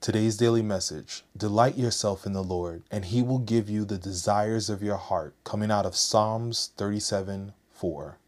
Today's daily message Delight yourself in the Lord, and he will give you the desires of your heart, coming out of Psalms 37 4.